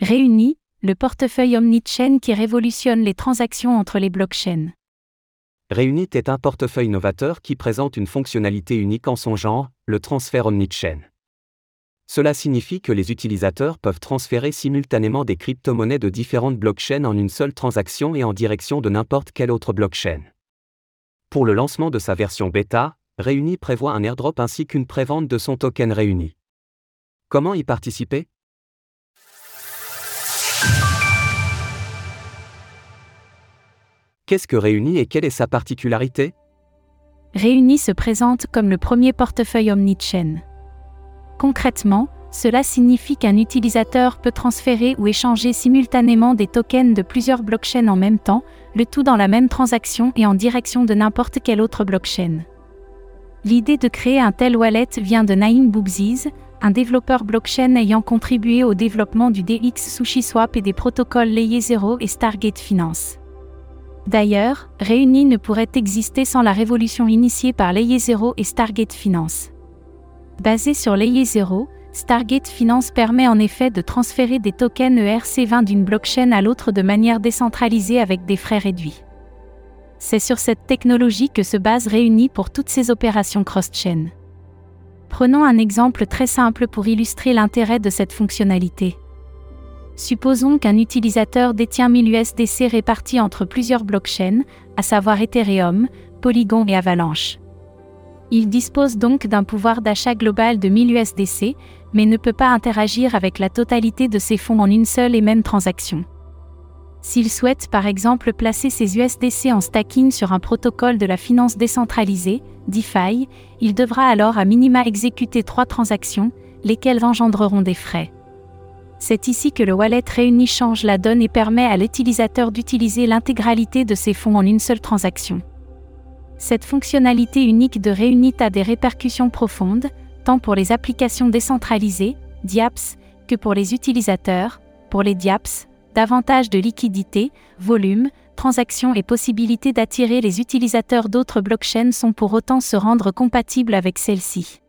Réuni, le portefeuille omni-chain qui révolutionne les transactions entre les blockchains. Réunit est un portefeuille novateur qui présente une fonctionnalité unique en son genre, le transfert omni-chain. Cela signifie que les utilisateurs peuvent transférer simultanément des crypto-monnaies de différentes blockchains en une seule transaction et en direction de n'importe quelle autre blockchain. Pour le lancement de sa version bêta, Réuni prévoit un airdrop ainsi qu'une prévente de son token Réuni. Comment y participer? Qu'est-ce que Réuni et quelle est sa particularité? Réuni se présente comme le premier portefeuille omni-chain. Concrètement, cela signifie qu'un utilisateur peut transférer ou échanger simultanément des tokens de plusieurs blockchains en même temps, le tout dans la même transaction et en direction de n'importe quelle autre blockchain. L'idée de créer un tel wallet vient de Naïm Boubziz, un développeur blockchain ayant contribué au développement du DX SushiSwap et des protocoles Layer 0 et Stargate Finance. D'ailleurs, Réuni ne pourrait exister sans la révolution initiée par Layer 0 et Stargate Finance. Basé sur Layer 0, Stargate Finance permet en effet de transférer des tokens ERC20 d'une blockchain à l'autre de manière décentralisée avec des frais réduits. C'est sur cette technologie que se base Réuni pour toutes ces opérations cross-chain. Prenons un exemple très simple pour illustrer l'intérêt de cette fonctionnalité. Supposons qu'un utilisateur détient 1000 USDC répartis entre plusieurs blockchains, à savoir Ethereum, Polygon et Avalanche. Il dispose donc d'un pouvoir d'achat global de 1000 USDC, mais ne peut pas interagir avec la totalité de ses fonds en une seule et même transaction. S'il souhaite par exemple placer ses USDC en stacking sur un protocole de la finance décentralisée, DeFi, il devra alors à minima exécuter trois transactions, lesquelles engendreront des frais. C'est ici que le wallet réuni change la donne et permet à l'utilisateur d'utiliser l'intégralité de ses fonds en une seule transaction. Cette fonctionnalité unique de Réunit a des répercussions profondes, tant pour les applications décentralisées, DIAPS, que pour les utilisateurs, pour les DIAPS, davantage de liquidité, volume, transactions et possibilité d'attirer les utilisateurs d'autres blockchains sont pour autant se rendre compatibles avec celle-ci.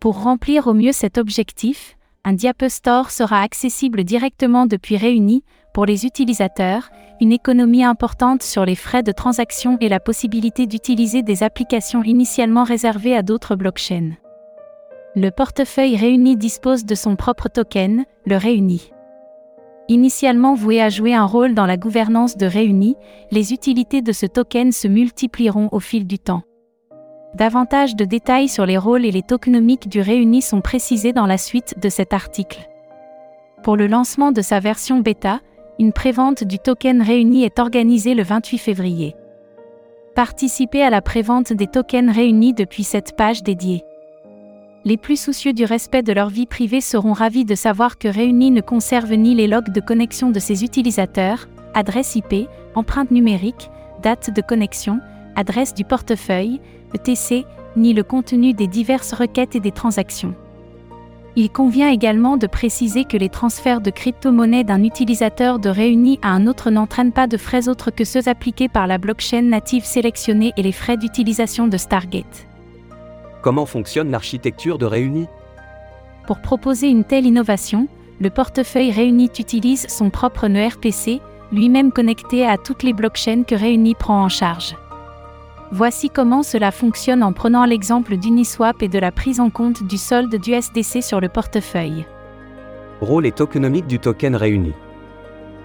Pour remplir au mieux cet objectif, un Diape Store sera accessible directement depuis Réuni, pour les utilisateurs, une économie importante sur les frais de transaction et la possibilité d'utiliser des applications initialement réservées à d'autres blockchains. Le portefeuille Réuni dispose de son propre token, le Réuni. Initialement voué à jouer un rôle dans la gouvernance de Réuni, les utilités de ce token se multiplieront au fil du temps. Davantage de détails sur les rôles et les tokenomiques du Réuni sont précisés dans la suite de cet article. Pour le lancement de sa version bêta, une prévente du token Réuni est organisée le 28 février. Participez à la prévente des tokens réunis depuis cette page dédiée. Les plus soucieux du respect de leur vie privée seront ravis de savoir que Réuni ne conserve ni les logs de connexion de ses utilisateurs, adresse IP, empreinte numérique, date de connexion, adresse du portefeuille, ETC, ni le contenu des diverses requêtes et des transactions. Il convient également de préciser que les transferts de crypto-monnaies d'un utilisateur de Réuni à un autre n'entraînent pas de frais autres que ceux appliqués par la blockchain native sélectionnée et les frais d'utilisation de Stargate. Comment fonctionne l'architecture de Réuni? Pour proposer une telle innovation, le portefeuille Réuni utilise son propre nœud RPC, lui-même connecté à toutes les blockchains que Réuni prend en charge. Voici comment cela fonctionne en prenant l'exemple d'Uniswap et de la prise en compte du solde du SDC sur le portefeuille. Rôle et tokenomique du token réuni.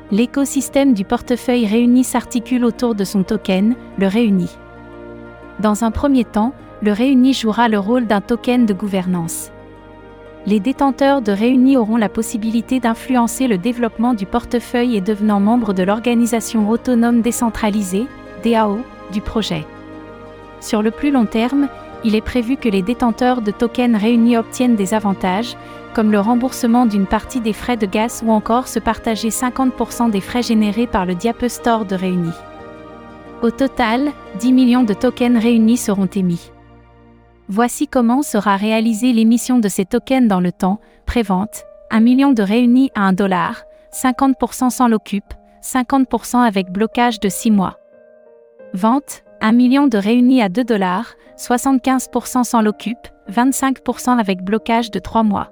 L'écosystème du portefeuille réuni s'articule autour de son token, le réuni. Dans un premier temps, le réuni jouera le rôle d'un token de gouvernance. Les détenteurs de réuni auront la possibilité d'influencer le développement du portefeuille et devenant membres de l'organisation autonome décentralisée, DAO, du projet. Sur le plus long terme, il est prévu que les détenteurs de tokens réunis obtiennent des avantages, comme le remboursement d'une partie des frais de gaz ou encore se partager 50% des frais générés par le Diape Store de Réunis. Au total, 10 millions de tokens réunis seront émis. Voici comment sera réalisée l'émission de ces tokens dans le temps, prévente, 1 million de réunis à 1 dollar, 50% sans l'occupe, 50% avec blocage de 6 mois. Vente, 1 million de réunis à 2 dollars, 75% sans l'occupe, 25% avec blocage de 3 mois.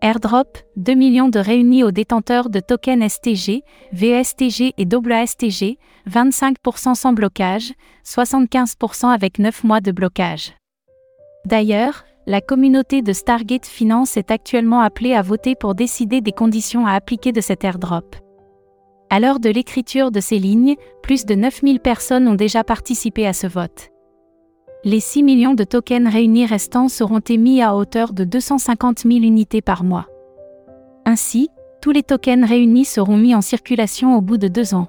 Airdrop, 2 millions de réunis aux détenteurs de tokens STG, VSTG et WSTG, 25% sans blocage, 75% avec 9 mois de blocage. D'ailleurs, la communauté de Stargate Finance est actuellement appelée à voter pour décider des conditions à appliquer de cet airdrop. À l'heure de l'écriture de ces lignes, plus de 9000 personnes ont déjà participé à ce vote. Les 6 millions de tokens réunis restants seront émis à hauteur de 250 000 unités par mois. Ainsi, tous les tokens réunis seront mis en circulation au bout de deux ans.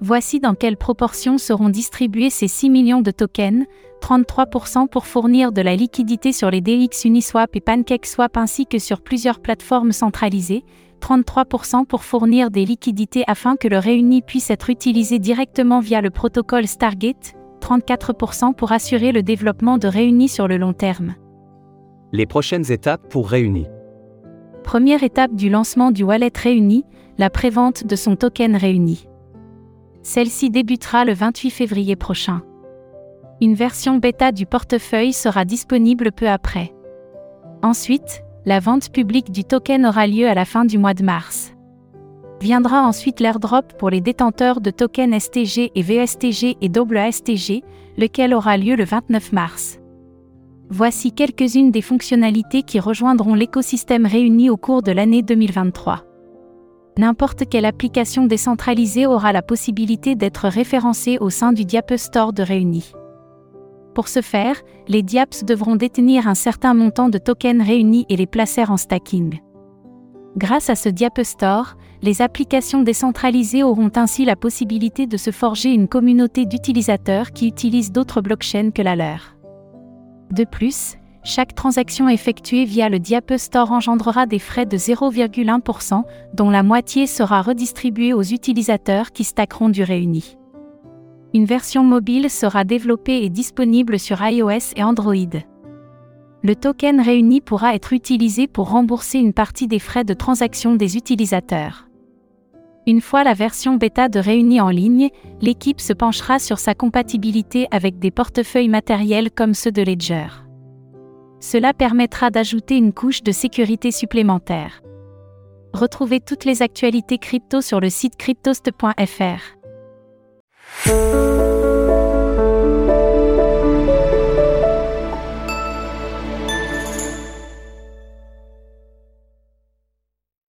Voici dans quelle proportion seront distribués ces 6 millions de tokens, 33% pour fournir de la liquidité sur les DX Uniswap et PancakeSwap ainsi que sur plusieurs plateformes centralisées, 33% pour fournir des liquidités afin que le réuni puisse être utilisé directement via le protocole Stargate, 34% pour assurer le développement de Réuni sur le long terme. Les prochaines étapes pour Réuni. Première étape du lancement du wallet Réuni, la prévente de son token Réuni. Celle-ci débutera le 28 février prochain. Une version bêta du portefeuille sera disponible peu après. Ensuite, la vente publique du token aura lieu à la fin du mois de mars. Viendra ensuite l'airdrop pour les détenteurs de tokens STG et VSTG et WSTG, lequel aura lieu le 29 mars. Voici quelques-unes des fonctionnalités qui rejoindront l'écosystème réuni au cours de l'année 2023. N'importe quelle application décentralisée aura la possibilité d'être référencée au sein du Diap Store de Réuni. Pour ce faire, les DIAPS devront détenir un certain montant de tokens réunis et les placer en stacking. Grâce à ce Diap Store, les applications décentralisées auront ainsi la possibilité de se forger une communauté d'utilisateurs qui utilisent d'autres blockchains que la leur. De plus, chaque transaction effectuée via le Diap Store engendrera des frais de 0,1%, dont la moitié sera redistribuée aux utilisateurs qui stackeront du réuni. Une version mobile sera développée et disponible sur iOS et Android. Le token réuni pourra être utilisé pour rembourser une partie des frais de transaction des utilisateurs. Une fois la version bêta de Réuni en ligne, l'équipe se penchera sur sa compatibilité avec des portefeuilles matériels comme ceux de Ledger. Cela permettra d'ajouter une couche de sécurité supplémentaire. Retrouvez toutes les actualités crypto sur le site cryptost.fr. Música